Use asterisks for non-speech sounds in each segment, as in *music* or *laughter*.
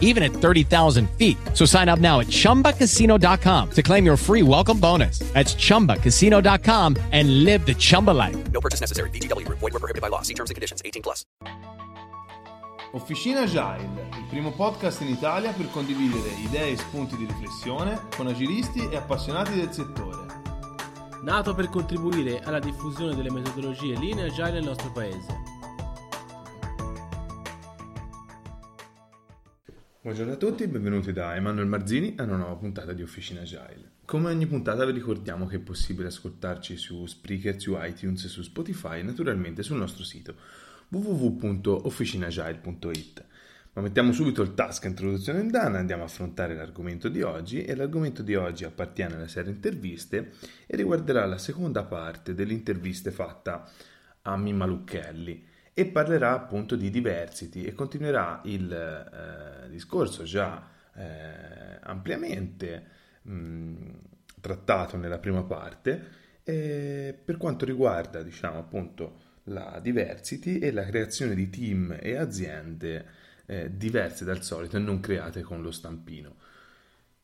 even at 30,000 feet. So sign up now at chumbacasino.com to claim your free welcome bonus. That's chumbacasino.com and live the Chumba life. No purchase necessary. VGW Group. Void were prohibited by law. See terms and conditions. 18 plus. Officina Agile, il primo podcast in Italia per condividere idee e spunti di riflessione con agilisti e appassionati del settore. nato per contribuire alla diffusione delle metodologie linee agile nel nostro paese. Buongiorno a tutti, benvenuti da Emanuele Marzini a una nuova puntata di Officina Agile. Come ogni puntata vi ricordiamo che è possibile ascoltarci su Spreaker, su iTunes, su Spotify e naturalmente sul nostro sito www.officinagile.it. Ma mettiamo subito il task introduzione in Dana, andiamo a affrontare l'argomento di oggi e l'argomento di oggi appartiene alla serie interviste e riguarderà la seconda parte delle interviste fatta a Mimma Lucchelli e parlerà appunto di diversity e continuerà il eh, discorso già eh, ampiamente mh, trattato nella prima parte eh, per quanto riguarda diciamo appunto la diversity e la creazione di team e aziende eh, diverse dal solito e non create con lo stampino.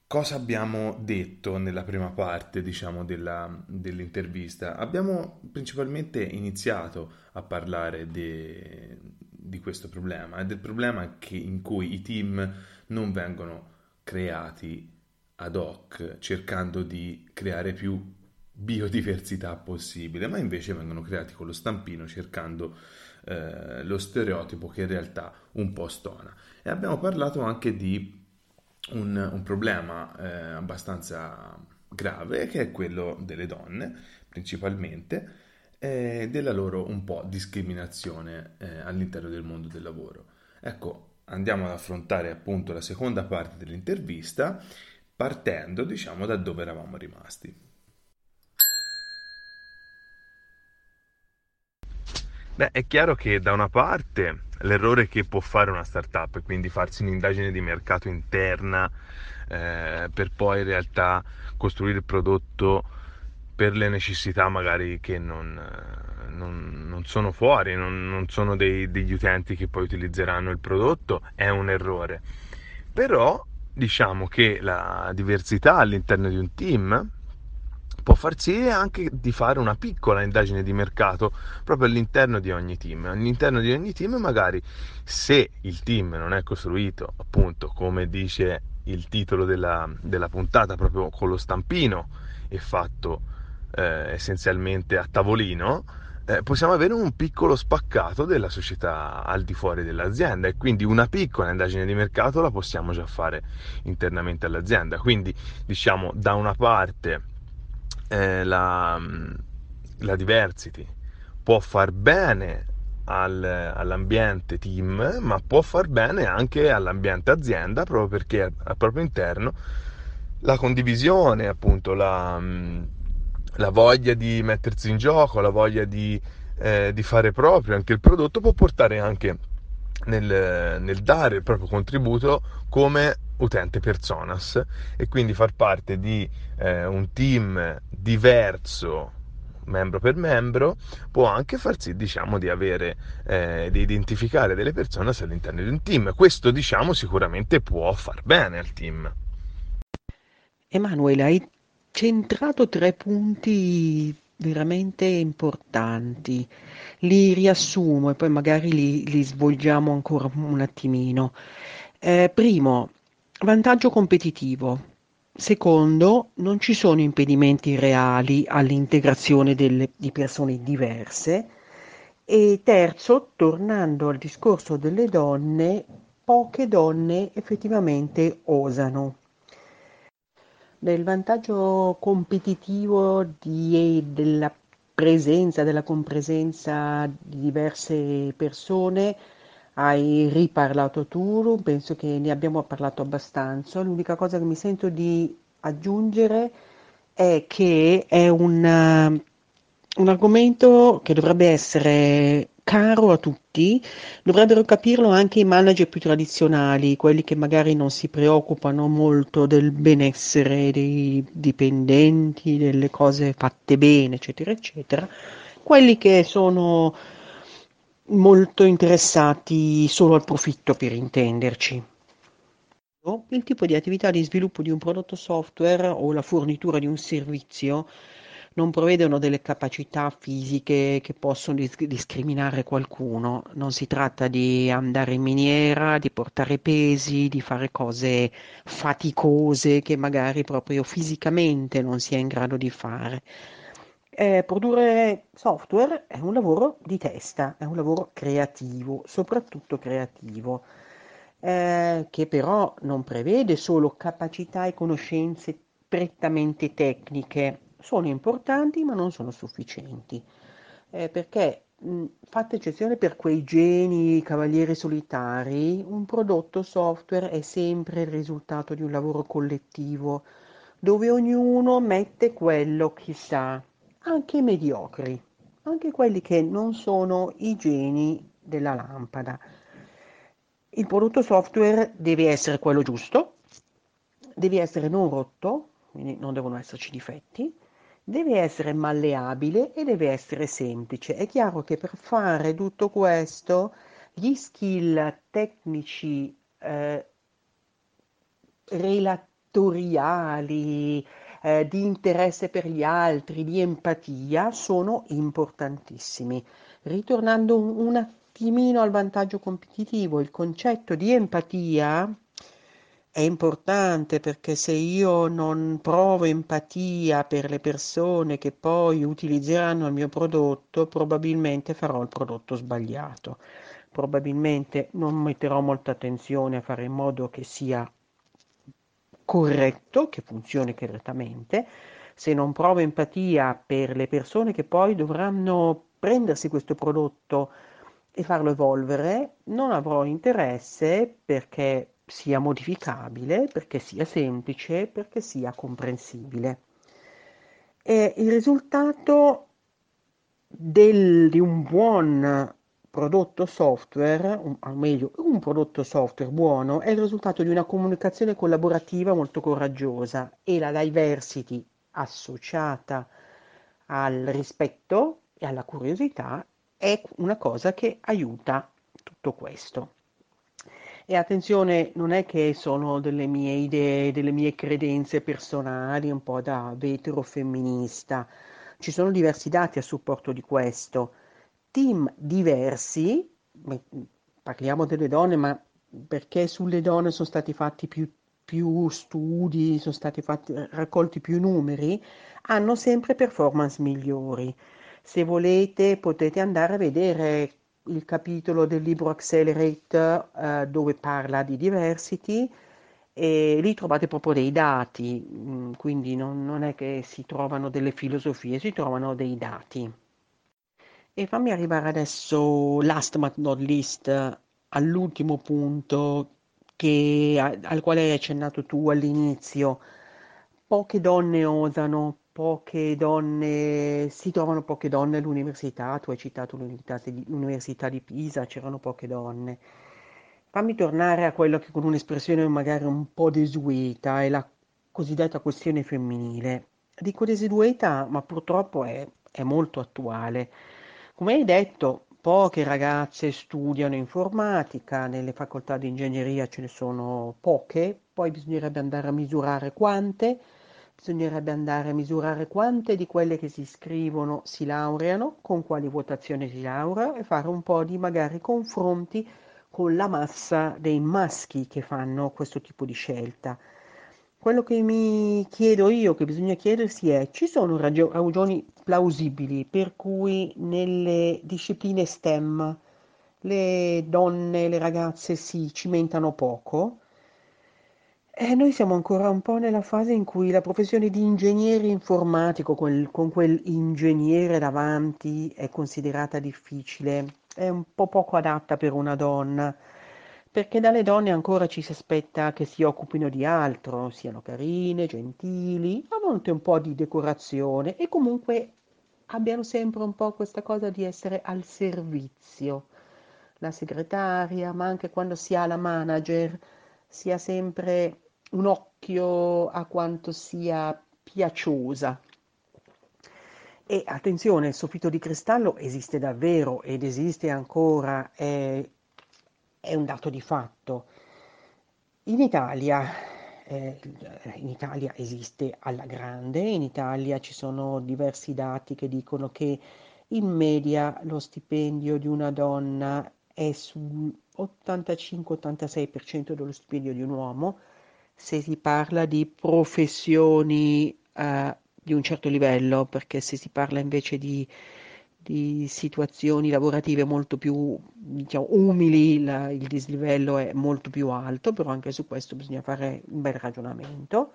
Cosa abbiamo detto nella prima parte, diciamo, della, dell'intervista? Abbiamo principalmente iniziato a parlare de, di questo problema e del problema che, in cui i team non vengono creati ad hoc cercando di creare più biodiversità possibile, ma invece vengono creati con lo stampino cercando eh, lo stereotipo che in realtà un po' stona. E abbiamo parlato anche di un, un problema eh, abbastanza grave che è quello delle donne principalmente e della loro un po' discriminazione eh, all'interno del mondo del lavoro. Ecco, andiamo ad affrontare appunto la seconda parte dell'intervista partendo diciamo da dove eravamo rimasti. Beh, è chiaro che da una parte l'errore che può fare una startup è quindi farsi un'indagine di mercato interna eh, per poi in realtà costruire il prodotto per le necessità magari che non, non, non sono fuori, non, non sono dei, degli utenti che poi utilizzeranno il prodotto, è un errore. Però diciamo che la diversità all'interno di un team può far sì anche di fare una piccola indagine di mercato proprio all'interno di ogni team. All'interno di ogni team magari se il team non è costruito appunto come dice il titolo della, della puntata proprio con lo stampino e fatto eh, essenzialmente a tavolino, eh, possiamo avere un piccolo spaccato della società al di fuori dell'azienda e quindi una piccola indagine di mercato la possiamo già fare internamente all'azienda. Quindi diciamo da una parte eh, la, mm, la, diversity può far bene al, all'ambiente team, ma può far bene anche all'ambiente azienda proprio perché al proprio interno la condivisione, appunto, la, mm, la voglia di mettersi in gioco, la voglia di, eh, di fare proprio anche il prodotto può portare anche nel, nel dare il proprio contributo come utente personas e quindi far parte di eh, un team diverso membro per membro può anche far sì diciamo di avere eh, di identificare delle persone all'interno di un team. Questo diciamo sicuramente può far bene al team. Emanuele hai centrato tre punti veramente importanti li riassumo e poi magari li, li svolgiamo ancora un attimino eh, primo Vantaggio competitivo. Secondo, non ci sono impedimenti reali all'integrazione delle, di persone diverse. E terzo, tornando al discorso delle donne, poche donne effettivamente osano. Del vantaggio competitivo di, della presenza, della compresenza di diverse persone, hai riparlato tu, penso che ne abbiamo parlato abbastanza. L'unica cosa che mi sento di aggiungere è che è un, un argomento che dovrebbe essere caro a tutti, dovrebbero capirlo anche i manager più tradizionali, quelli che magari non si preoccupano molto del benessere dei dipendenti, delle cose fatte bene, eccetera, eccetera, quelli che sono molto interessati solo al profitto per intenderci. Il tipo di attività di sviluppo di un prodotto software o la fornitura di un servizio non prevedono delle capacità fisiche che possono dis- discriminare qualcuno. Non si tratta di andare in miniera, di portare pesi, di fare cose faticose che magari proprio fisicamente non si è in grado di fare. Eh, produrre software è un lavoro di testa, è un lavoro creativo, soprattutto creativo, eh, che però non prevede solo capacità e conoscenze prettamente tecniche, sono importanti ma non sono sufficienti, eh, perché mh, fatta eccezione per quei geni cavalieri solitari, un prodotto software è sempre il risultato di un lavoro collettivo dove ognuno mette quello che sa, anche i mediocri, anche quelli che non sono i geni della lampada. Il prodotto software deve essere quello giusto, deve essere non rotto, quindi non devono esserci difetti, deve essere malleabile e deve essere semplice. È chiaro che per fare tutto questo gli skill tecnici eh, relatoriali, eh, di interesse per gli altri, di empatia, sono importantissimi. Ritornando un, un attimino al vantaggio competitivo, il concetto di empatia è importante perché se io non provo empatia per le persone che poi utilizzeranno il mio prodotto, probabilmente farò il prodotto sbagliato. Probabilmente non metterò molta attenzione a fare in modo che sia corretto, che funzioni correttamente. Se non provo empatia per le persone che poi dovranno prendersi questo prodotto e farlo evolvere, non avrò interesse perché sia modificabile, perché sia semplice, perché sia comprensibile. E il risultato del, di un buon prodotto software, o meglio, un prodotto software buono, è il risultato di una comunicazione collaborativa molto coraggiosa e la diversity associata al rispetto e alla curiosità è una cosa che aiuta tutto questo. E attenzione, non è che sono delle mie idee, delle mie credenze personali, un po' da vetero femminista. Ci sono diversi dati a supporto di questo. Team diversi, parliamo delle donne, ma perché sulle donne sono stati fatti più, più studi, sono stati fatti, raccolti più numeri, hanno sempre performance migliori. Se volete potete andare a vedere il capitolo del libro Accelerate eh, dove parla di diversity e lì trovate proprio dei dati, mm, quindi non, non, è che si trovano delle filosofie, si trovano dei dati. E fammi arrivare adesso, last but not least, all'ultimo punto che, al quale hai accennato tu all'inizio. Poche donne osano, poche donne, si trovano poche donne all'università, tu hai citato l'università di Pisa, c'erano poche donne. Fammi tornare a quello che con un'espressione magari un po' desueta è la cosiddetta questione femminile. Dico desueta, ma purtroppo è, è molto attuale. Come hai detto, poche ragazze studiano informatica, nelle facoltà di ingegneria ce ne sono poche, poi bisognerebbe andare a misurare quante Bisognerebbe andare a misurare quante di quelle che si iscrivono si laureano, con quali votazioni si laurea e fare un po' di magari confronti con la massa dei maschi che fanno questo tipo di scelta. Quello che mi chiedo io, che bisogna chiedersi è, ci sono ragioni plausibili per cui nelle discipline STEM le donne, le ragazze si cimentano poco? Eh, noi siamo ancora un po' nella fase in cui la professione di ingegnere informatico, quel, con quell'ingegnere davanti, è considerata difficile, è un po' poco adatta per una donna, perché dalle donne ancora ci si aspetta che si occupino di altro, siano carine, gentili, a volte un po' di decorazione e comunque abbiano sempre un po' questa cosa di essere al servizio. La segretaria, ma anche quando si ha la manager, si ha sempre un occhio a quanto sia piaciosa. E attenzione, il soffitto di cristallo esiste davvero ed esiste ancora, è, è un dato di fatto. In Italia, eh, in Italia esiste alla grande, in Italia ci sono diversi dati che dicono che in media lo stipendio di una donna è sull'85-86% dello stipendio di un uomo, se si parla di professioni eh, di un certo livello, perché se si parla invece di, di situazioni lavorative molto più diciamo, umili, la, il dislivello è molto più alto, però anche su questo bisogna fare un bel ragionamento.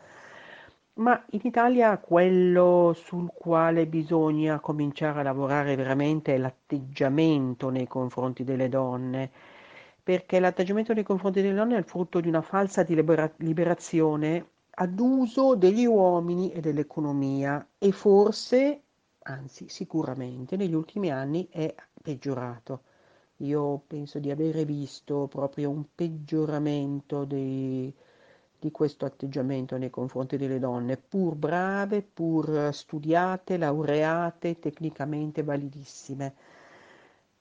Ma in Italia quello sul quale bisogna cominciare a lavorare veramente è l'atteggiamento nei confronti delle donne perché l'atteggiamento nei confronti delle donne è il frutto di una falsa libera- liberazione ad uso degli uomini e dell'economia e forse, anzi sicuramente, negli ultimi anni è peggiorato. Io penso di avere visto proprio un peggioramento dei, di questo atteggiamento nei confronti delle donne, pur brave, pur studiate, laureate, tecnicamente validissime.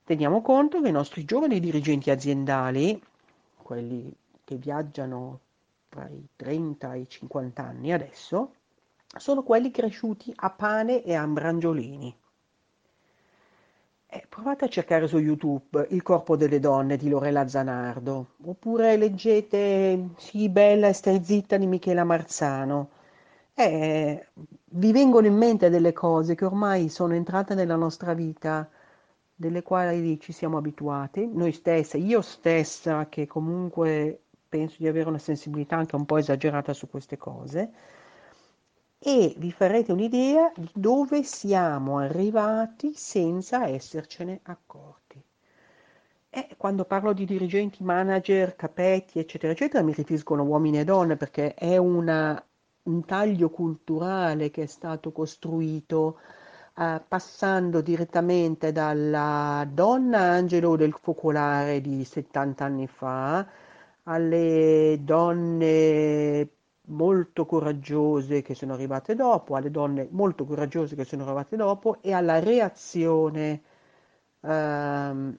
Teniamo conto che i nostri giovani dirigenti aziendali, quelli che viaggiano tra i 30 e i 50 anni adesso, sono quelli cresciuti a pane e a. Eh, provate a cercare su YouTube Il corpo delle donne di Lorella Zanardo, oppure leggete Sì, bella e stai zitta di Michela Marzano. Eh, vi vengono in mente delle cose che ormai sono entrate nella nostra vita delle quali ci siamo abituati, noi stesse, io stessa che comunque penso di avere una sensibilità anche un po' esagerata su queste cose, e vi farete un'idea di dove siamo arrivati senza essercene accorti. E quando parlo di dirigenti, manager, capetti, eccetera, eccetera, mi riferiscono uomini e donne perché è una, un taglio culturale che è stato costruito eh, passando direttamente dalla donna angelo del focolare di 70 anni fa alle donne molto coraggiose che sono arrivate dopo, alle donne molto coraggiose che sono arrivate dopo e alla reazione ehm,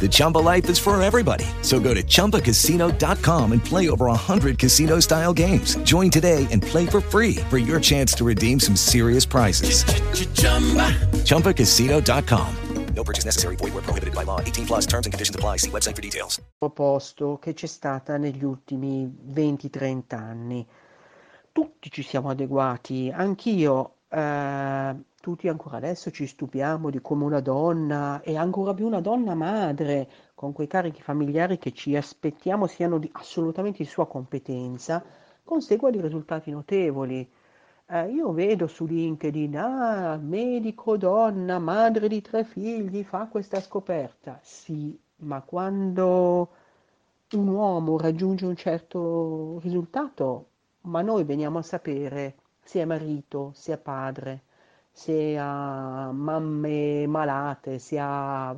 The Chumba life is for everybody. So go to ChumbaCasino.com and play over 100 casino-style games. Join today and play for free for your chance to redeem some serious prizes. ChumbaCasino.com. No purchase necessary. Void were prohibited by law. 18 plus terms and conditions apply. See website for details. proposto che c'è stata negli ultimi 20-30 anni. Tutti ci siamo adeguati, anch'io, eh, tutti ancora adesso ci stupiamo di come una donna e ancora più una donna madre con quei carichi familiari che ci aspettiamo siano di assolutamente di sua competenza, consegua di risultati notevoli. Eh, io vedo su LinkedIn, ah, medico, donna, madre di tre figli, fa questa scoperta. Sì, ma quando un uomo raggiunge un certo risultato, ma noi veniamo a sapere se è marito, se è padre, se ha mamme malate, se ha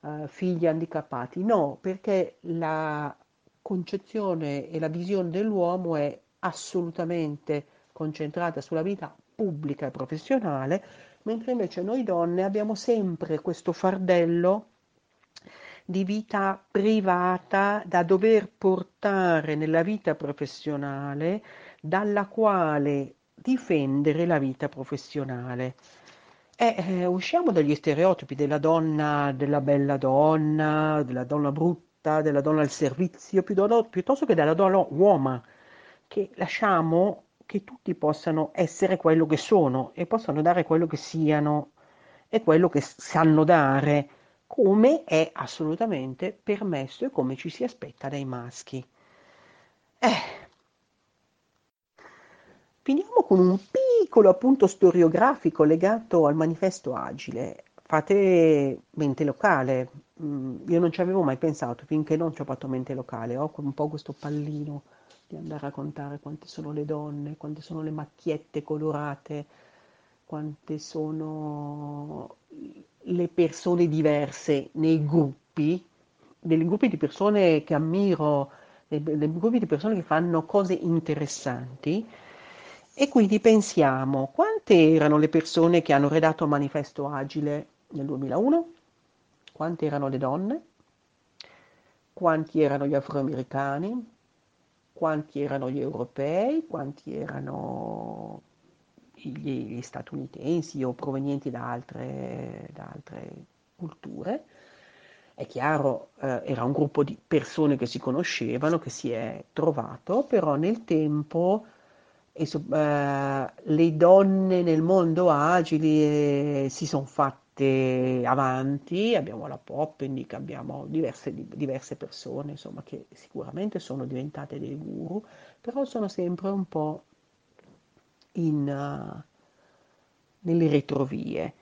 eh, figli handicappati. No, perché la concezione e la visione dell'uomo è assolutamente concentrata sulla vita pubblica e professionale, mentre invece noi donne abbiamo sempre questo fardello di vita privata da dover portare nella vita professionale, dalla quale difendere la vita professionale. Eh, eh, usciamo dagli stereotipi della donna, della bella donna, della donna brutta, della donna al servizio, piuttosto che della donna uomo, che lasciamo che tutti possano essere quello che sono e possano dare quello che siano e quello che sanno dare, come è assolutamente permesso e come ci si aspetta dai maschi. Eh, Finiamo con un piccolo appunto storiografico legato al manifesto agile. Fate mente locale. Mm, io non ci avevo mai pensato finché non ci ho fatto mente locale. Ho un po' questo pallino di andare a raccontare quante sono le donne, quante sono le macchiette colorate, quante sono le persone diverse nei gruppi, dei gruppi di persone che ammiro, dei gruppi di persone che fanno cose interessanti e quindi pensiamo, quante erano le persone che hanno redatto Manifesto Agile nel 2001? Quante erano le donne? Quanti erano gli afroamericani? Quanti erano gli europei? Quanti erano gli, gli statunitensi o provenienti da altre, da altre culture? È chiaro, eh, era un gruppo di persone che si conoscevano, che si è trovato, però nel tempo le donne nel mondo agili eh, si sono fatte avanti, abbiamo la Poppendick, abbiamo diverse, diverse persone insomma, che sicuramente sono diventate dei guru, però sono sempre un po' in, uh, nelle retrovie.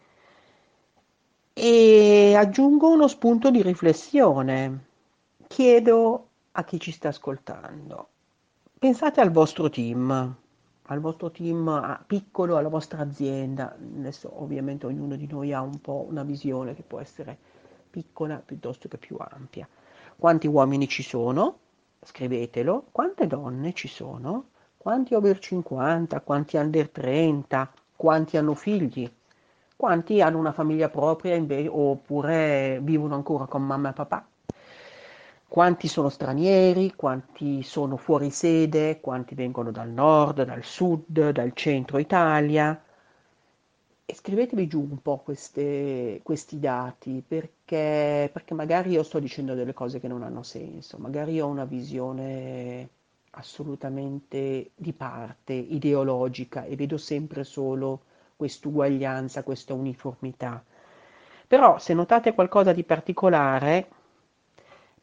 E aggiungo uno spunto di riflessione. Chiedo a chi ci sta ascoltando, pensate al vostro team, al vostro team piccolo, alla vostra azienda. Adesso ovviamente ognuno di noi ha un po' una visione che può essere piccola piuttosto che più ampia. Quanti uomini ci sono? Scrivetelo. Quante donne ci sono? Quanti over 50? Quanti under 30? Quanti hanno figli? Quanti hanno una famiglia propria invece, oppure vivono ancora con mamma e papà? Quanti sono stranieri, quanti sono fuori sede, quanti vengono dal nord, dal sud, dal centro Italia. E scrivetevi giù un po' queste, questi dati perché, perché magari io sto dicendo delle cose che non hanno senso, magari ho una visione assolutamente di parte, ideologica e vedo sempre solo quest'uguaglianza, questa uniformità. Però se notate qualcosa di particolare,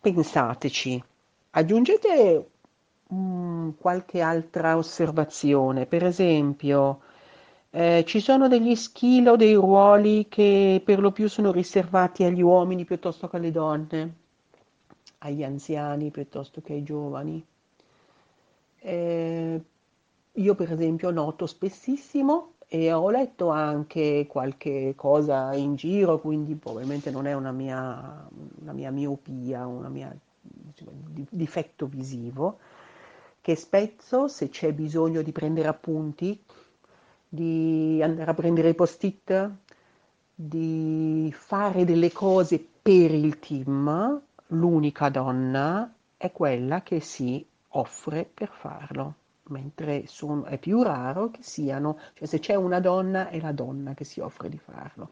pensateci, aggiungete mm, qualche altra osservazione, per esempio, eh, ci sono degli skill o dei ruoli che per lo più sono riservati agli uomini piuttosto che alle donne, agli anziani piuttosto che ai giovani. Eh, io per esempio noto spessissimo e ho letto anche qualche cosa in giro, quindi probabilmente non è una mia, una mia miopia, un diciamo, difetto visivo, che spezzo se c'è bisogno di prendere appunti, di andare a prendere i post-it, di fare delle cose per il team, l'unica donna è quella che si offre per farlo mentre sono, è più raro che siano, cioè se c'è una donna è la donna che si offre di farlo.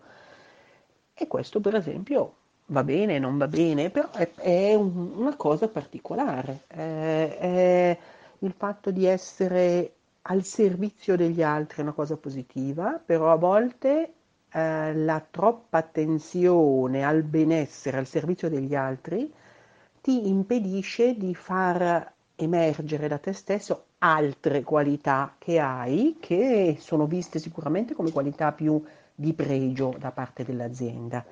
E questo per esempio va bene, non va bene, però è, è un, una cosa particolare, è, è il fatto di essere al servizio degli altri è una cosa positiva, però a volte eh, la troppa attenzione al benessere, al servizio degli altri, ti impedisce di far emergere da te stesso altre qualità che hai che sono viste sicuramente come qualità più di pregio da parte dell'azienda.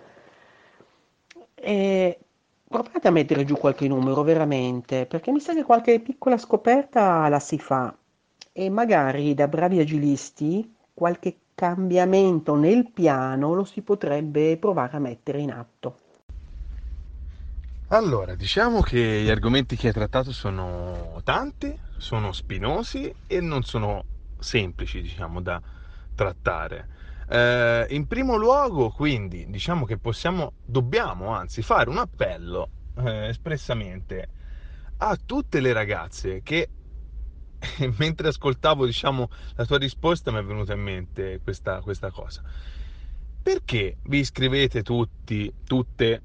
E provate a mettere giù qualche numero veramente, perché mi sa che qualche piccola scoperta la si fa e magari da bravi agilisti qualche cambiamento nel piano lo si potrebbe provare a mettere in atto. Allora, diciamo che gli argomenti che hai trattato sono tanti, sono spinosi e non sono semplici, diciamo, da trattare. Eh, in primo luogo, quindi, diciamo che possiamo, dobbiamo anzi fare un appello eh, espressamente a tutte le ragazze che *laughs* mentre ascoltavo, diciamo, la tua risposta mi è venuta in mente questa, questa cosa perché vi iscrivete tutti, tutte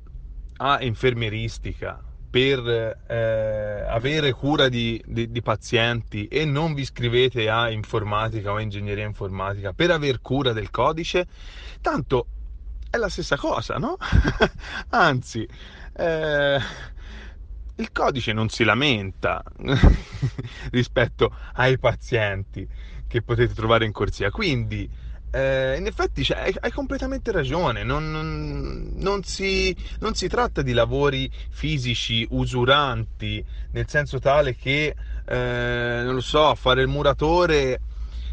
a infermieristica per eh, avere cura di, di, di, pazienti e non vi iscrivete a informatica o ingegneria informatica per aver cura del codice, tanto è la stessa cosa, no? *laughs* Anzi, eh, il codice non si lamenta *laughs* rispetto ai pazienti che potete trovare in corsia, quindi eh, in effetti cioè, hai, hai, completamente ragione, non, non, non, si, non, si, tratta di lavori fisici usuranti, nel senso tale che, eh, non lo so, fare il muratore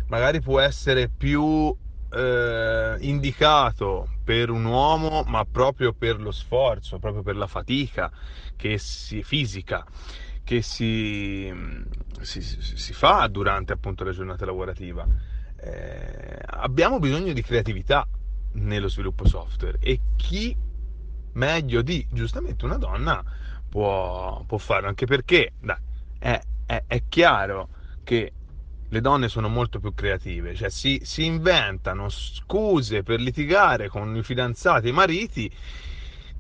magari può essere più eh, indicato per un uomo, ma proprio per lo sforzo, proprio per la fatica che si, fisica che si, si, si fa durante appunto la giornata lavorativa eh, abbiamo bisogno di creatività nello sviluppo software e chi meglio di giustamente una donna può, può farlo anche perché dai, è, è, è, chiaro che le donne sono molto più creative cioè si, si inventano scuse per litigare con i fidanzati e i mariti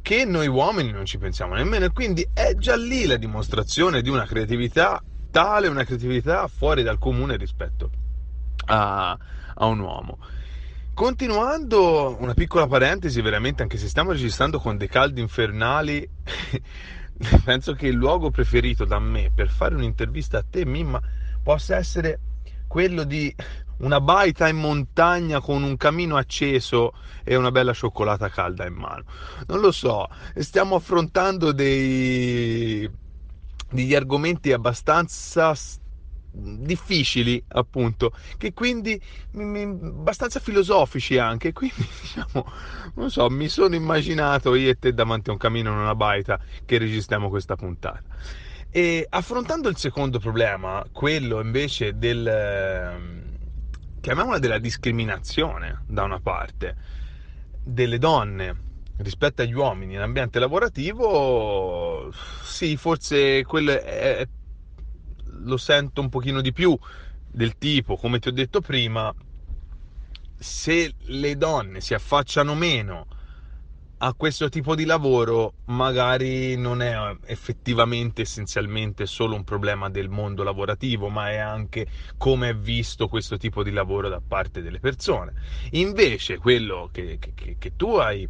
che noi uomini non ci pensiamo nemmeno e quindi è già lì la dimostrazione di una creatività tale una creatività fuori dal comune rispetto a, a un uomo. Continuando una piccola parentesi, veramente, anche se stiamo registrando con dei caldi infernali, *laughs* penso che il luogo preferito da me per fare un'intervista a te, Mimma, possa essere quello di una baita in montagna con un camino acceso e una bella cioccolata calda in mano. Non lo so, stiamo affrontando dei, degli argomenti abbastanza difficili appunto che quindi abbastanza filosofici anche *laughs* quindi diciamo non so mi sono immaginato io e te davanti a un camino in una baita che registriamo questa puntata. E affrontando il secondo problema quello invece del ehm, chiamiamola della discriminazione da una parte delle donne rispetto agli uomini in ambiente lavorativo sì forse quello è lo sento un pochino di più del tipo, come ti ho detto prima, se le donne si affacciano meno a questo tipo di lavoro magari non è effettivamente essenzialmente solo un problema del mondo lavorativo, ma è anche come è visto questo tipo di lavoro da parte delle persone. Invece quello che, che, che tu hai,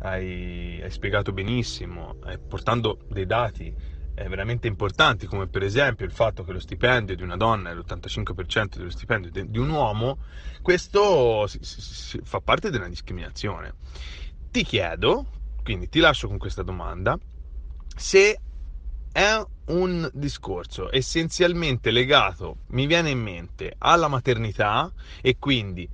hai, hai, spiegato benissimo, eh, portando dei dati veramente importanti, come per esempio il fatto che lo stipendio di una donna è l'85% dello stipendio di un uomo, questo si, si, si, fa parte della discriminazione. Ti chiedo, quindi ti lascio con questa domanda, se è un discorso essenzialmente legato, mi viene in mente, alla maternità e quindi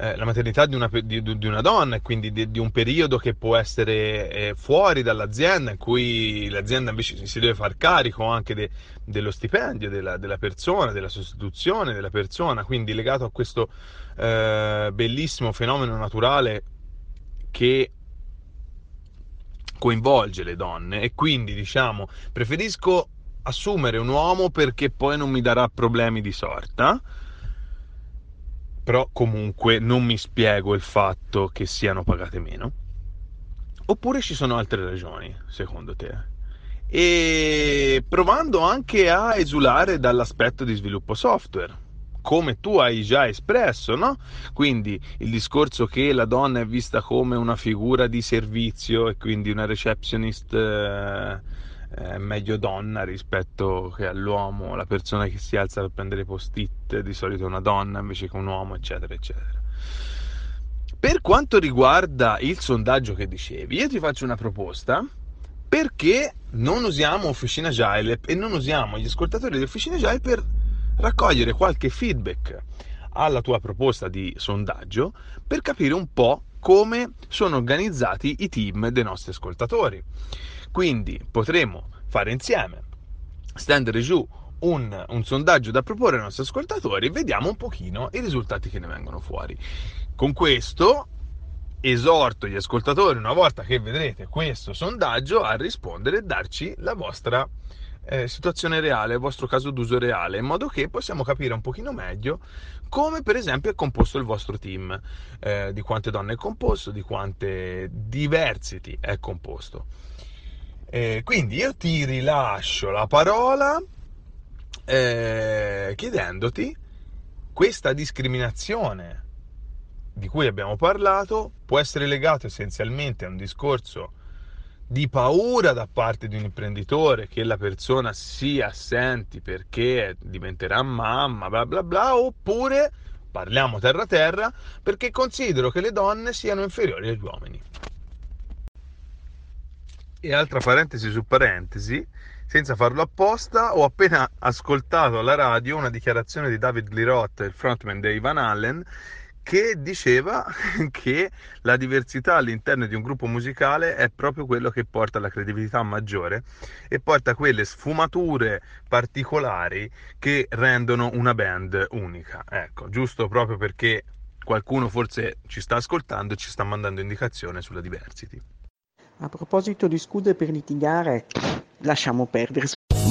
eh, la maternità di una, di, di una, donna e quindi di, di, un periodo che può essere eh, fuori dall'azienda in cui l'azienda invece si deve far carico anche de, dello stipendio della, della, persona, della sostituzione della persona, quindi legato a questo eh, bellissimo fenomeno naturale che coinvolge le donne. E quindi diciamo preferisco assumere un uomo perché poi non mi darà problemi di sorta però comunque non mi spiego il fatto che siano pagate meno. Oppure ci sono altre ragioni, secondo te? E provando anche a esulare dall'aspetto di sviluppo software, come tu hai già espresso, no? Quindi il discorso che la donna è vista come una figura di servizio e quindi una receptionist eh, è meglio donna rispetto che all'uomo, la persona che si alza per prendere post-it di solito è una donna invece che un uomo, eccetera, eccetera. Per quanto riguarda il sondaggio che dicevi, io ti faccio una proposta perché non usiamo Officina Agile e non usiamo gli ascoltatori di Officina Agile per raccogliere qualche feedback alla tua proposta di sondaggio per capire un po' come sono organizzati i team dei nostri ascoltatori. Quindi potremo fare insieme, stendere giù un, un, sondaggio da proporre ai nostri ascoltatori e vediamo un pochino i risultati che ne vengono fuori. Con questo esorto gli ascoltatori, una volta che vedrete questo sondaggio, a rispondere e darci la vostra eh, situazione reale, il vostro caso d'uso reale, in modo che possiamo capire un pochino meglio come per esempio è composto il vostro team, eh, di quante donne è composto, di quante diversity è composto. Eh, quindi io ti rilascio la parola eh, chiedendoti questa discriminazione di cui abbiamo parlato può essere legato essenzialmente a un discorso di paura da parte di un imprenditore che la persona si assenti perché diventerà mamma, bla bla bla, oppure parliamo terra terra perché considero che le donne siano inferiori agli uomini. E altra parentesi su parentesi, senza farlo apposta, ho appena ascoltato alla radio una dichiarazione di David Liroth, il frontman dei Van Allen, che diceva *laughs* che la diversità all'interno di un gruppo musicale è proprio quello che porta alla credibilità maggiore e porta a quelle sfumature particolari che rendono una band unica. Ecco, giusto proprio perché qualcuno forse ci sta ascoltando e ci sta mandando indicazione sulla diversity. A proposito di scuse per litigare, lasciamo perdere.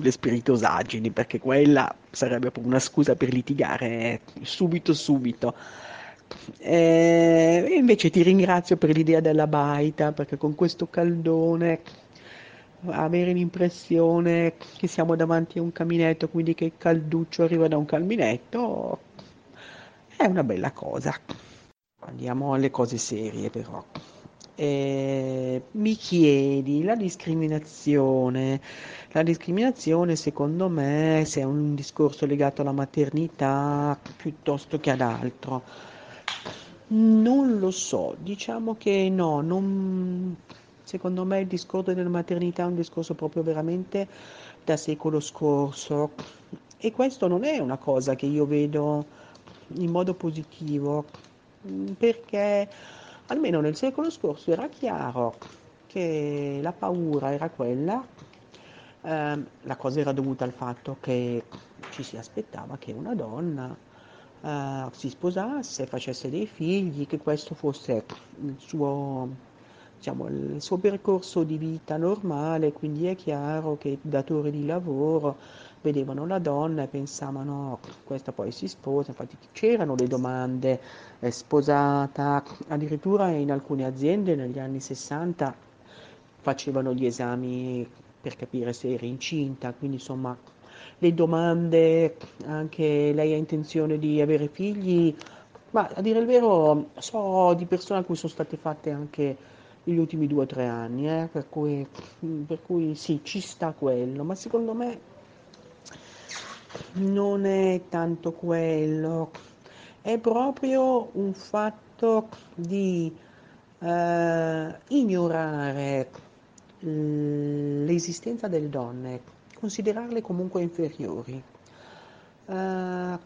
Le spiritosaggini, perché quella sarebbe proprio una scusa per litigare subito subito. E invece ti ringrazio per l'idea della baita, perché con questo caldone avere l'impressione che siamo davanti a un caminetto, quindi che il calduccio arriva da un caminetto, è una bella cosa. Andiamo alle cose serie però. E mi chiedi la discriminazione. La discriminazione secondo me se è un discorso legato alla maternità piuttosto che ad altro. Non lo so, diciamo che no, non... secondo me il discorso della maternità è un discorso proprio veramente da secolo scorso e questo non è una cosa che io vedo in modo positivo perché almeno nel secolo scorso era chiaro che la paura era quella, eh, la cosa era dovuta al fatto che ci si aspettava che una donna eh, si sposasse, facesse dei figli, che questo fosse il suo, diciamo, il suo percorso di vita normale, quindi è chiaro che i datori di lavoro vedevano la donna e pensavano questa poi si sposa, infatti c'erano le domande, è sposata, addirittura in alcune aziende negli anni 60 facevano gli esami per capire se era incinta, quindi insomma le domande, anche lei ha intenzione di avere figli, ma a dire il vero so di persone a cui sono state fatte anche negli ultimi due o tre anni, eh, per, cui, per cui sì, ci sta quello, ma secondo me non è tanto quello, è proprio un fatto di eh, ignorare l'esistenza delle donne, considerarle comunque inferiori. Uh,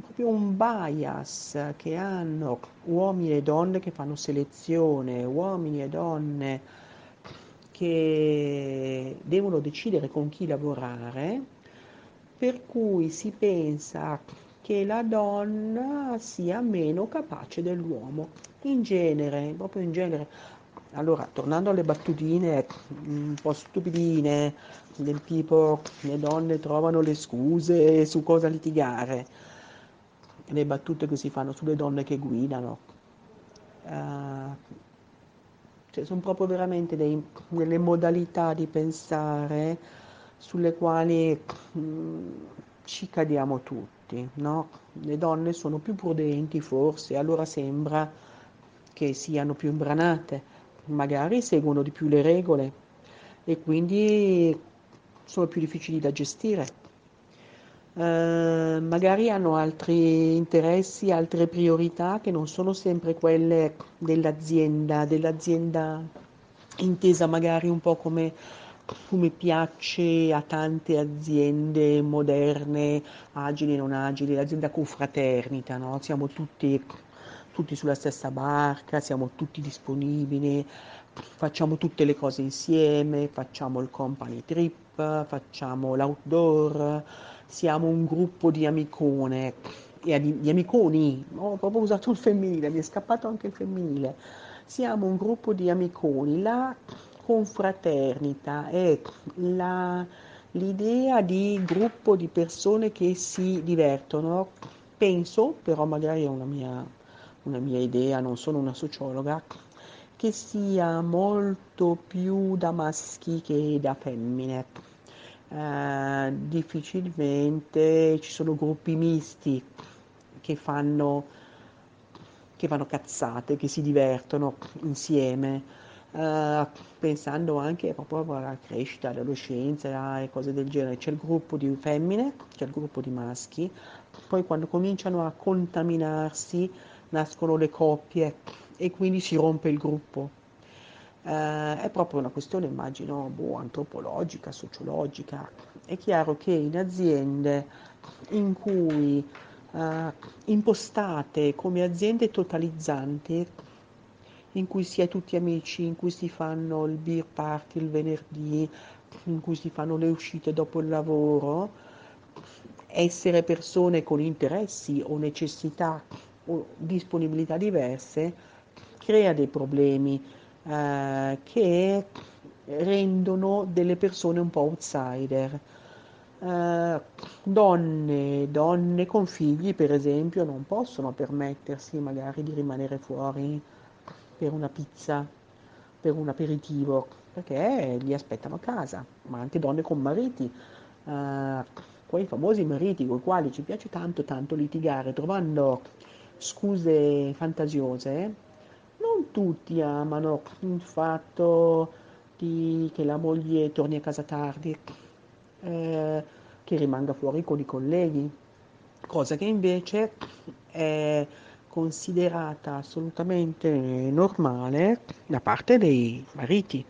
proprio un bias che hanno uomini e donne che fanno selezione, uomini e donne che devono decidere con chi lavorare per cui si pensa che la donna sia meno capace dell'uomo. In genere, proprio in genere. Allora, tornando alle battutine un po' stupidine, del tipo le donne trovano le scuse su cosa litigare, le battute che si fanno sulle donne che guidano. Uh, cioè, sono proprio veramente dei, delle modalità di pensare sulle quali mh, mm, ci cadiamo tutti, no? Le donne sono più prudenti forse, allora sembra che siano più imbranate, magari seguono di più le regole e quindi sono più difficili da gestire. Uh, magari hanno altri interessi, altre priorità che non sono sempre quelle dell'azienda, dell'azienda intesa magari un po' come come piace a tante aziende moderne, agili e non agili, l'azienda confraternita, no? Siamo tutti, tutti sulla stessa barca, siamo tutti disponibili, facciamo tutte le cose insieme, facciamo il company trip, facciamo l'outdoor, siamo un gruppo di amicone, di amiconi, ho proprio usato il femminile, mi è scappato anche il femminile, siamo un gruppo di amiconi, la confraternita è la, l'idea di gruppo di persone che si divertono, penso, però magari è una mia, una mia idea, non sono una sociologa, che sia molto più da maschi che da femmine. Eh, difficilmente ci sono gruppi misti che fanno, che fanno cazzate, che si divertono insieme, eh, pensando anche proprio alla crescita, all'adolescenza e cose del genere. C'è il gruppo di femmine, c'è il gruppo di maschi, poi quando cominciano a contaminarsi nascono le coppie e quindi si rompe il gruppo. Eh, è proprio una questione, immagino, boh, antropologica, sociologica. È chiaro che in aziende in cui eh, impostate come aziende totalizzanti, in cui si è tutti amici, in cui si fanno il beer party il venerdì, in cui si fanno le uscite dopo il lavoro, essere persone con interessi o necessità o disponibilità diverse crea dei problemi eh, che rendono delle persone un po' outsider. Eh, donne, donne con figli, per esempio, non possono permettersi magari di rimanere fuori per una pizza, per un aperitivo, perché li aspettano a casa, ma anche donne con mariti. Eh, quei famosi mariti con i quali ci piace tanto tanto litigare trovando scuse fantasiose non tutti amano il fatto di, che la moglie torni a casa tardi, eh, che rimanga fuori con i colleghi, cosa che invece è considerata assolutamente normale da parte dei mariti.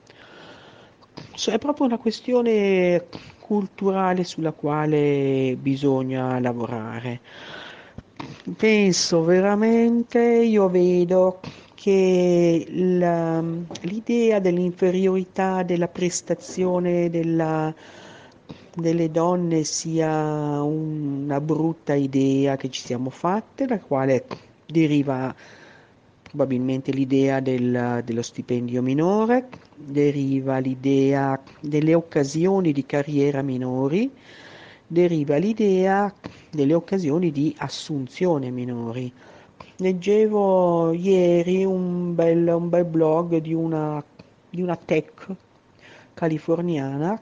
Cioè, è proprio una questione culturale sulla quale bisogna lavorare. Penso veramente, io vedo che la, l'idea dell'inferiorità della prestazione della, delle donne sia una brutta idea che ci siamo fatte, da quale deriva probabilmente l'idea del, dello stipendio minore, deriva l'idea delle occasioni di carriera minori, deriva l'idea delle occasioni di assunzione minori. Leggevo ieri un bel, un bel blog di una, di una tech californiana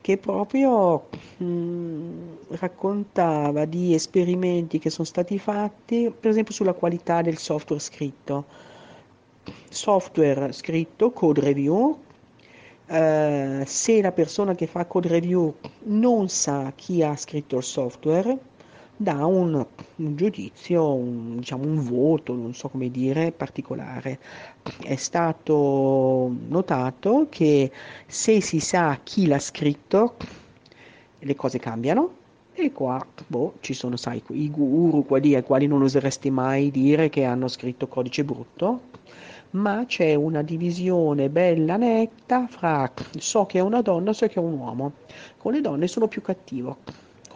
che proprio mh, mm, raccontava di esperimenti che sono stati fatti, per esempio sulla qualità del software scritto. Software scritto, code review, eh, se la persona che fa code review non sa chi ha scritto il software, dà un, un giudizio, un, diciamo un voto, non so come dire, particolare. È stato notato che se si sa chi l'ha scritto, le cose cambiano. E qua, boh, ci sono, sai, i guru, quelli ai quali non oseresti mai dire che hanno scritto codice brutto, ma c'è una divisione bella netta fra so che è una donna so che è un uomo. Con le donne sono più cattivo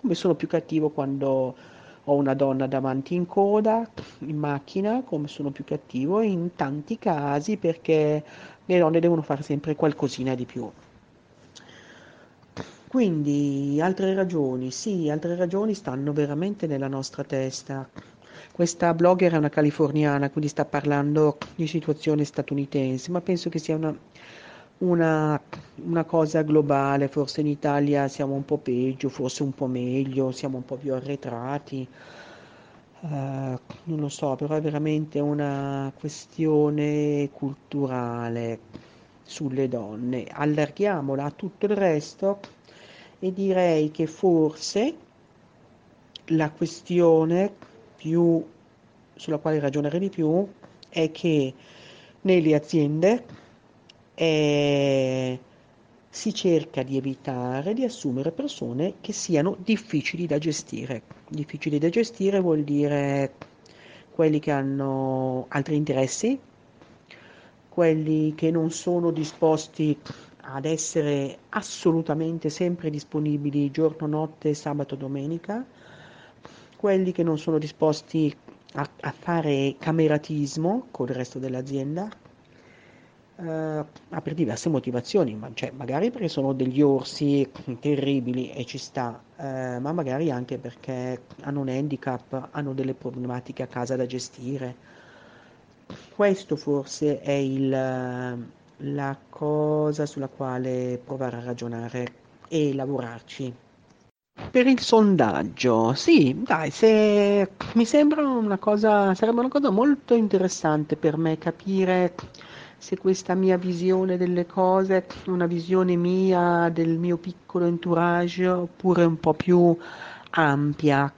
come sono più cattivo quando ho una donna davanti in coda, in macchina, come sono più cattivo in tanti casi perché le donne devono fare sempre qualcosina di più. Quindi altre ragioni, sì, altre ragioni stanno veramente nella nostra testa. Questa blogger è una californiana, quindi sta parlando di situazione statunitense, ma penso che sia una una, una, cosa globale, forse in Italia siamo un po' peggio, forse un po' meglio, siamo un po' più arretrati, uh, non lo so, però è veramente una questione culturale sulle donne. Allarghiamola a tutto il resto e direi che forse la questione più sulla quale ragionare di più è che nelle aziende è si cerca di evitare di assumere persone che siano difficili da gestire. Difficili da gestire vuol dire quelli che hanno altri interessi, quelli che non sono disposti ad essere assolutamente sempre disponibili giorno, notte, sabato, domenica, quelli che non sono disposti a, a fare cameratismo con il resto dell'azienda, eh, per diverse motivazioni, ma, cioè, magari perché sono degli orsi terribili e ci sta, eh, ma magari anche perché hanno un handicap, hanno delle problematiche a casa da gestire. Questo forse è il, la cosa sulla quale provare a ragionare e lavorarci. Per il sondaggio, sì, dai, se mi sembra una cosa, sarebbe una cosa molto interessante per me capire se questa mia visione delle cose è una visione mia del mio piccolo entourage oppure un po' più ampia.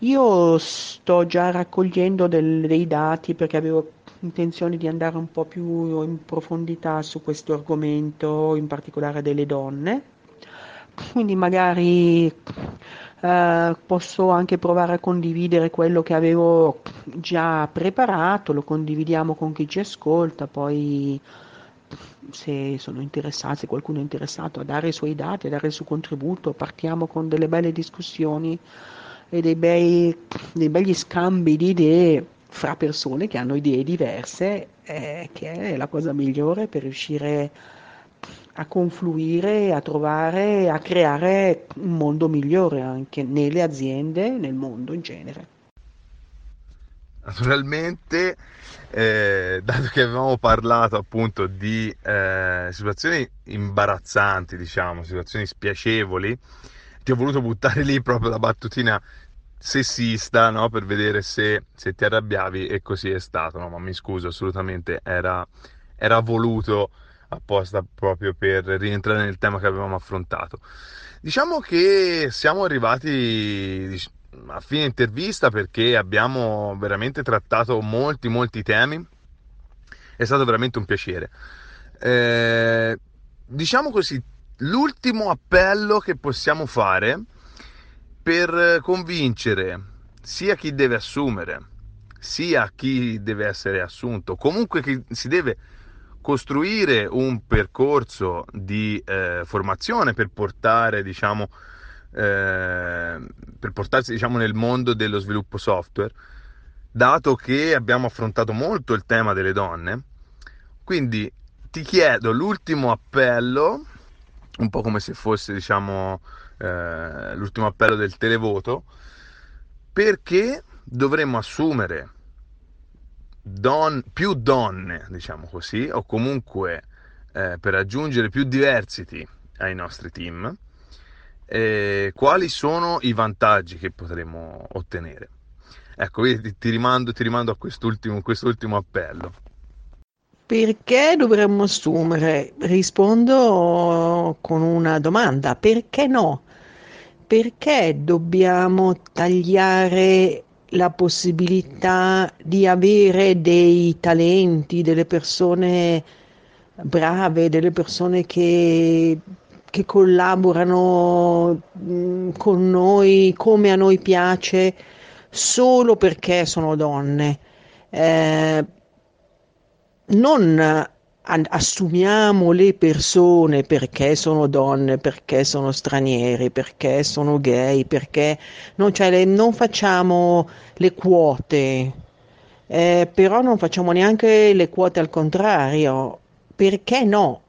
Io sto già raccogliendo del, dei dati perché avevo intenzione di andare un po' più in profondità su questo argomento, in particolare delle donne. Quindi magari eh, posso anche provare a condividere quello che avevo già preparato, lo condividiamo con chi ci ascolta, poi se sono interessati, se qualcuno è interessato a dare i suoi dati, a dare il suo contributo, partiamo con delle belle discussioni e dei, bei, dei begli scambi di idee fra persone che hanno idee diverse, eh, che è la cosa migliore per riuscire a a confluire, a trovare, a creare un mondo migliore anche nelle aziende, nel mondo in genere. Naturalmente, eh, dato che avevamo parlato appunto di eh, situazioni imbarazzanti, diciamo, situazioni spiacevoli, ti ho voluto buttare lì proprio la battutina sessista, no? Per vedere se, se, ti arrabbiavi e così è stato, no? Ma mi scuso, assolutamente era, era voluto apposta proprio per rientrare nel tema che avevamo affrontato. Diciamo che siamo arrivati a fine intervista perché abbiamo veramente trattato molti molti temi. È stato veramente un piacere. Eh, diciamo così, l'ultimo appello che possiamo fare per convincere sia chi deve assumere, sia chi deve essere assunto, comunque chi si deve costruire un percorso di eh, formazione per portare, diciamo, eh, per portarsi diciamo, nel mondo dello sviluppo software, dato che abbiamo affrontato molto il tema delle donne. Quindi ti chiedo l'ultimo appello, un po' come se fosse diciamo, eh, l'ultimo appello del televoto, perché dovremmo assumere don, più donne, diciamo così, o comunque eh, per aggiungere più diversity ai nostri team, eh, quali sono i vantaggi che potremo ottenere. Ecco, ti, ti, rimando, ti rimando a quest'ultimo, quest'ultimo appello. Perché dovremmo assumere? Rispondo con una domanda, perché no? Perché dobbiamo tagliare la possibilità di avere dei talenti, delle persone brave, delle persone che, che collaborano mm, con noi come a noi piace solo perché sono donne. Eh, non assumiamo le persone perché sono donne, perché sono stranieri, perché sono gay, perché non, cioè, le, non facciamo le quote, eh, però non facciamo neanche le quote al contrario. Perché no?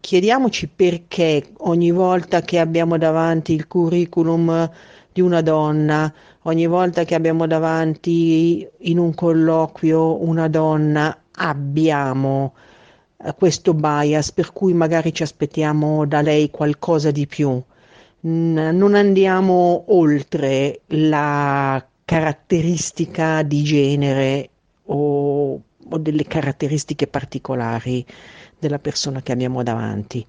Chiediamoci perché ogni volta che abbiamo davanti il curriculum di una donna, ogni volta che abbiamo davanti in un colloquio una donna, abbiamo questo bias per cui magari ci aspettiamo da lei qualcosa di più. Non andiamo oltre la caratteristica di genere o, o delle caratteristiche particolari della persona che abbiamo davanti.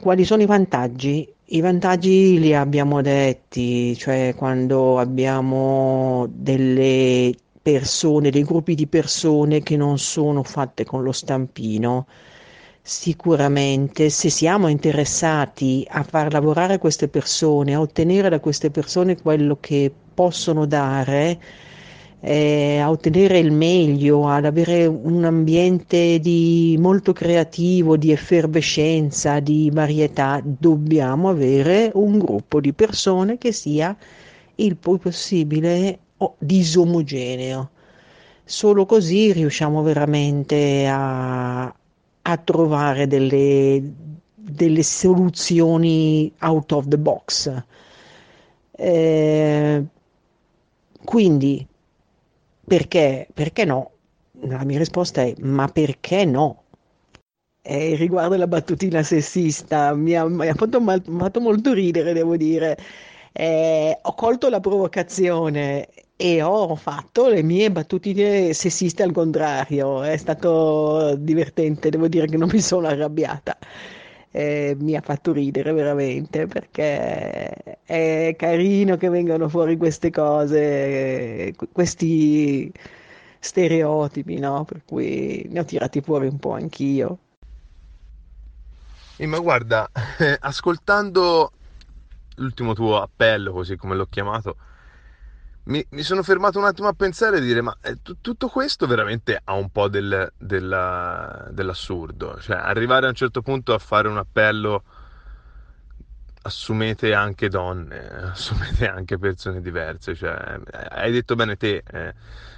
Quali sono i vantaggi? I vantaggi li abbiamo detti, cioè quando abbiamo delle persone, dei gruppi di persone che non sono fatte con lo stampino, Sicuramente, se siamo interessati a far lavorare queste persone, a ottenere da queste persone quello che possono dare, eh, a ottenere il meglio, ad avere un ambiente di molto creativo, di effervescenza, di varietà, dobbiamo avere un gruppo di persone che sia il più possibile disomogeneo. Solo così riusciamo veramente a, a trovare delle, delle soluzioni out of the box. Eh, quindi, perché? Perché no? La mia risposta è ma perché no? Eh, riguardo la battutina sessista, mi ha, mi ha fatto, mal, fatto molto ridere, devo dire. Eh, ho colto la provocazione e ho fatto le mie battutine sessiste al contrario. È stato divertente, devo dire che non mi sono arrabbiata. Eh, mi ha fatto ridere veramente perché è carino che vengano fuori queste cose, questi stereotipi, no? Per cui ne ho tirati fuori un po' anch'io. Eh, ma guarda, *laughs* ascoltando l'ultimo tuo appello, così come l'ho chiamato, mi, mi, sono fermato un attimo a pensare e dire: ma eh, t- tutto questo veramente ha un po' del, della, dell'assurdo. Cioè, arrivare a un certo punto a fare un appello, assumete anche donne, *laughs* assumete anche persone diverse. Cioè, eh, hai detto bene te. Eh,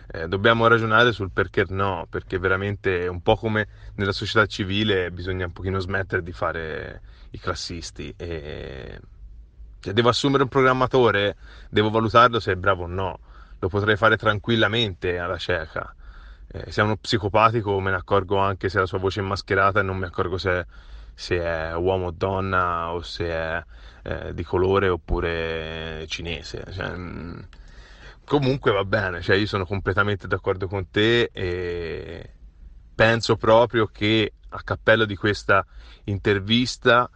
eh, dobbiamo ragionare sul perché no, perché veramente un po' come nella società civile bisogna un pochino smettere di fare i classisti e cioè, devo assumere un programmatore, devo valutarlo se è bravo o no. Lo potrei fare tranquillamente alla cieca. Eh, se è uno psicopatico me ne accorgo anche se la sua voce è mascherata e non mi accorgo se, se è uomo o donna o se è eh, di colore oppure cinese. Cioè, mh, mm, comunque va bene, cioè, io sono completamente d'accordo con te e penso proprio che a cappello di questa intervista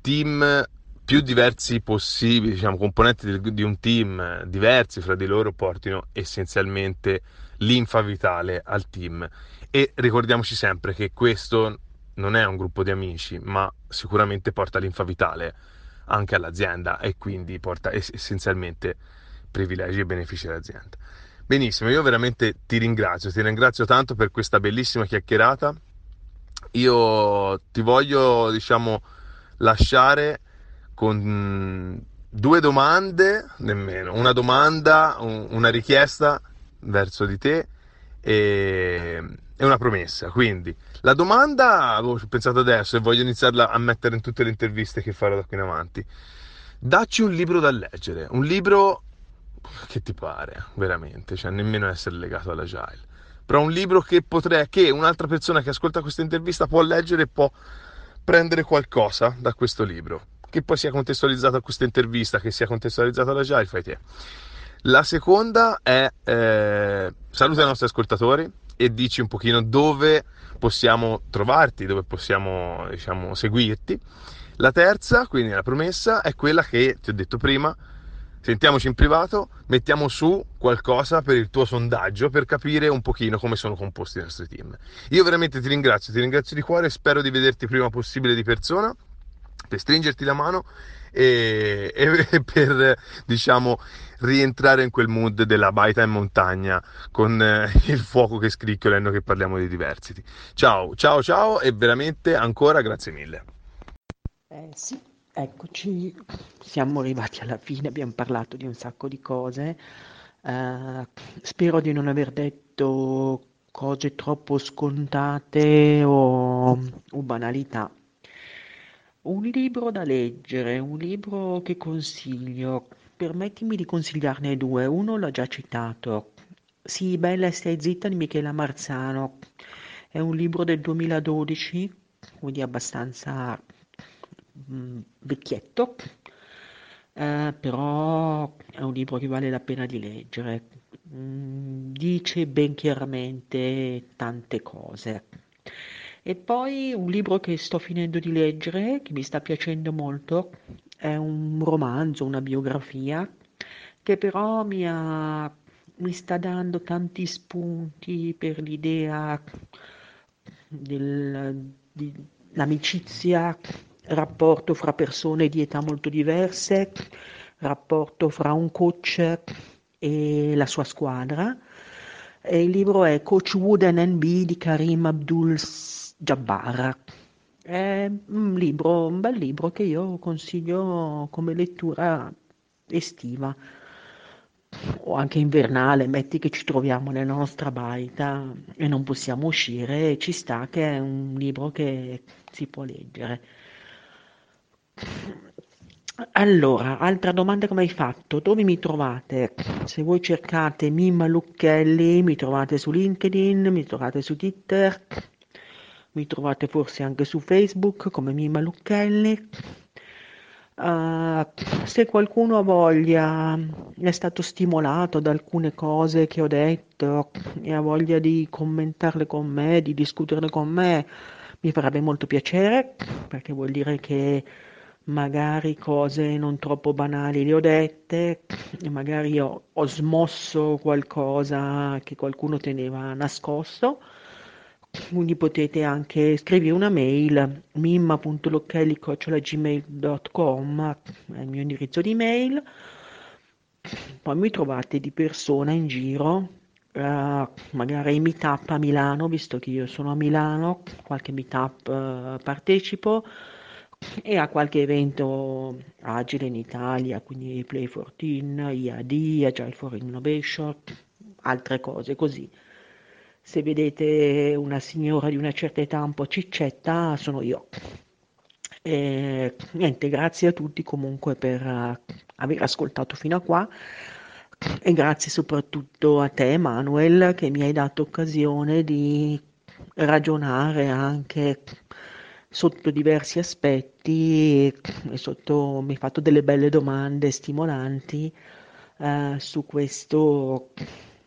team più diversi possibili, diciamo, componenti di un team diversi fra di loro portino essenzialmente linfa vitale al team. E ricordiamoci sempre che questo non è un gruppo di amici, ma sicuramente porta linfa vitale anche all'azienda e quindi porta essenzialmente privilegi e benefici all'azienda. Benissimo, io veramente ti ringrazio, ti ringrazio tanto per questa bellissima chiacchierata. Io ti voglio, diciamo, lasciare con due domande, nemmeno, una domanda, un, una richiesta verso di te e, una promessa. Quindi la domanda avevo pensato adesso e voglio iniziarla a mettere in tutte le interviste che farò da qui in avanti. Dacci un libro da leggere, un libro che ti pare, veramente, cioè nemmeno essere legato all'agile. Però un libro che potrei, che un'altra persona che ascolta questa intervista può leggere e può prendere qualcosa da questo libro che poi sia contestualizzato a questa intervista, che sia contestualizzato alla Jai, fai te. La seconda è eh, saluta i nostri ascoltatori e dici un pochino dove possiamo trovarti, dove possiamo diciamo, seguirti. La terza, quindi la promessa, è quella che ti ho detto prima, sentiamoci in privato, mettiamo su qualcosa per il tuo sondaggio per capire un pochino come sono composti i nostri team. Io veramente ti ringrazio, ti ringrazio di cuore, spero di vederti prima possibile di persona per stringerti la mano e, e *laughs* per diciamo rientrare in quel mood della baita in montagna con eh, il fuoco che scricchiola che parliamo di diversity. Ciao, ciao, ciao e veramente ancora grazie mille. Eh sì, eccoci, siamo arrivati alla fine, abbiamo parlato di un sacco di cose. Uh, spero di non aver detto cose troppo scontate o, o banalità. Un libro da leggere, un libro che consiglio. Permettimi di consigliarne due. Uno l'ho già citato. Sì, bella e stai zitta di Michela Marzano. È un libro del 2012, quindi abbastanza mh, mm, vecchietto, eh, però è un libro che vale la pena di leggere. Mm, dice ben chiaramente tante cose. E poi un libro che sto finendo di leggere, che mi sta piacendo molto, è un romanzo, una biografia, che però mi, ha, mi sta dando tanti spunti per l'idea del, di l'amicizia, rapporto fra persone di età molto diverse, rapporto fra un coach e la sua squadra. E il libro è Coach Wood NB di Karim Abdul Jabbar. È un libro, un bel libro che io consiglio come lettura estiva o anche invernale, metti che ci troviamo nella nostra baita e non possiamo uscire, ci sta che è un libro che si può leggere. Allora, altra domanda mi hai fatto, dove mi trovate? Se voi cercate Mimma Lucchelli, mi trovate su LinkedIn, mi trovate su Twitter, mi trovate forse anche su Facebook come Mimma Lucchelli. Uh, se qualcuno ha voglia, è stato stimolato da alcune cose che ho detto e ha voglia di commentarle con me, di discuterle con me, mi farebbe molto piacere perché vuol dire che magari cose non troppo banali le ho dette e magari ho, ho smosso qualcosa che qualcuno teneva nascosto quindi potete anche scrivere una mail mimma.locchelli.gmail.com è il mio indirizzo di mail. Poi mi trovate di persona in giro uh, magari ai meetup a Milano visto che io sono a Milano qualche meetup uh, partecipo e a qualche evento agile in Italia quindi Play 14, IAD, Agile for Innovation altre cose così se vedete una signora di una certa età un po' ciccetta, sono io. E, niente, grazie a tutti comunque per uh, aver ascoltato fino a qua e grazie soprattutto a te Manuel che mi hai dato occasione di ragionare anche sotto diversi aspetti e sotto, mi hai fatto delle belle domande stimolanti uh, su questo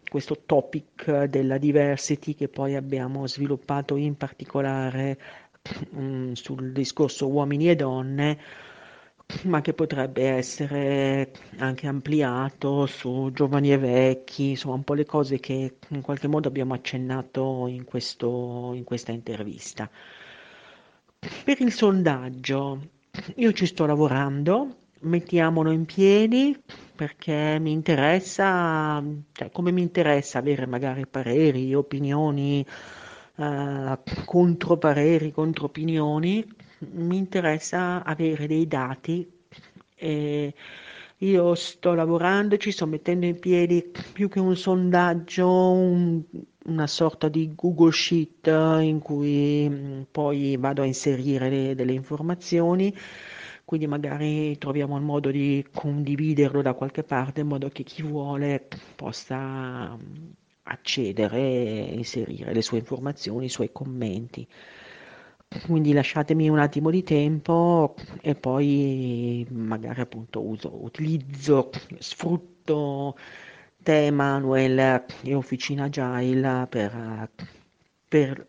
questo topic della diversity che poi abbiamo sviluppato in particolare um, sul discorso uomini e donne, ma che potrebbe essere anche ampliato su giovani e vecchi, insomma un po' le cose che in qualche modo abbiamo accennato in, questo, in questa intervista. Per il sondaggio, io ci sto lavorando, mettiamolo in piedi perché mi interessa, cioè come mi interessa avere magari pareri, opinioni, eh, contropareri, controopinioni, mi interessa avere dei dati. E io sto lavorando, ci sto mettendo in piedi più che un sondaggio, un, una sorta di Google Sheet in cui mm, poi vado a inserire le, delle informazioni quindi magari troviamo il modo di condividerlo da qualche parte in modo che chi vuole possa mm, accedere e inserire le sue informazioni, i suoi commenti. Quindi lasciatemi un attimo di tempo e poi magari appunto uso, utilizzo, sfrutto te Manuel e Officina Agile per, per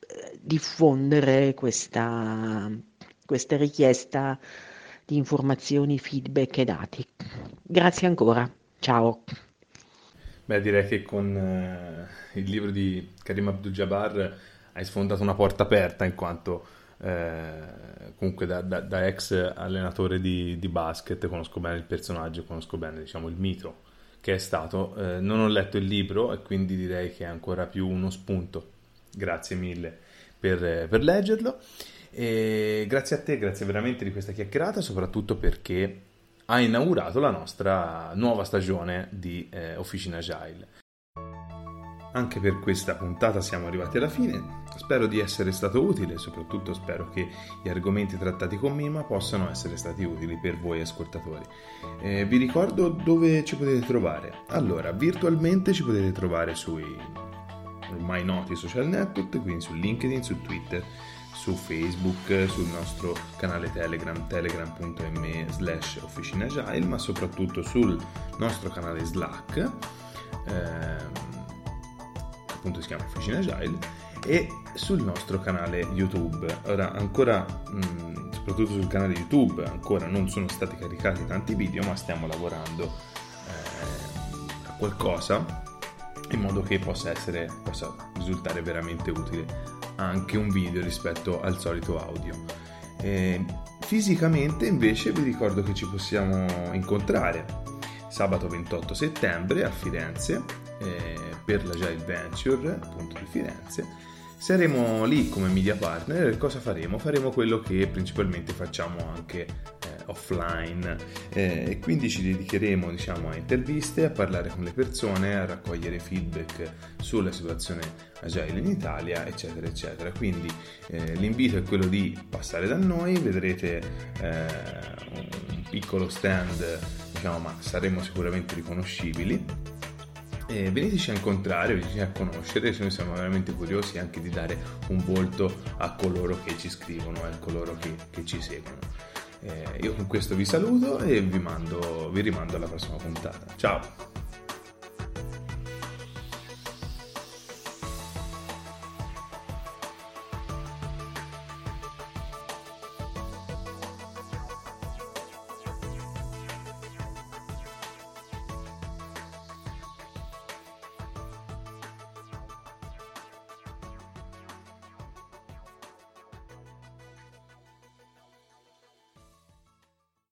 eh, diffondere questa questa richiesta di informazioni, feedback e dati. Grazie ancora, ciao. Beh, direi che con eh, il libro di Karim Abdul-Jabbar hai sfondato una porta aperta in quanto eh, comunque da, da, da, ex allenatore di, di, basket conosco bene il personaggio, conosco bene diciamo, il mito che è stato. Eh, non ho letto il libro e quindi direi che è ancora più uno spunto. Grazie mille per, per leggerlo. E grazie a te, grazie veramente di questa chiacchierata, soprattutto perché ha inaugurato la nostra nuova stagione di eh, Officina Agile. Anche per questa puntata siamo arrivati alla fine. Spero di essere stato utile, soprattutto spero che gli argomenti trattati con Mima possano essere stati utili per voi ascoltatori. Eh, vi ricordo dove ci potete trovare. Allora, virtualmente ci potete trovare sui ormai noti social network, quindi su LinkedIn, su Twitter su Facebook, sul nostro canale Telegram, telegram.me slash officinagile, ma soprattutto sul nostro canale Slack, ehm, appunto si chiama Officina Agile, e sul nostro canale YouTube. Ora, ancora, mh, soprattutto sul canale YouTube, ancora non sono stati caricati tanti video, ma stiamo lavorando eh, a qualcosa in modo che possa, essere, possa risultare veramente utile anche un video rispetto al solito audio. Eh, fisicamente invece vi ricordo che ci possiamo incontrare sabato 28 settembre a Firenze eh, per la Giant Venture appunto di Firenze saremo lì come media partner e cosa faremo? Faremo quello che principalmente facciamo anche offline. Eh, e quindi ci dedicheremo diciamo a interviste, a parlare con le persone, a raccogliere feedback sulla situazione agile in Italia eccetera eccetera. Quindi eh, l'invito è quello di passare da noi vedrete eh, un piccolo stand diciamo ma saremo sicuramente riconoscibili. E veniteci a incontrare, veniteci a conoscere, noi siamo veramente curiosi anche di dare un volto a coloro che ci scrivono e a coloro che, che ci seguono. Eh, io con questo vi saluto e vi, mando, vi rimando alla prossima puntata. Ciao!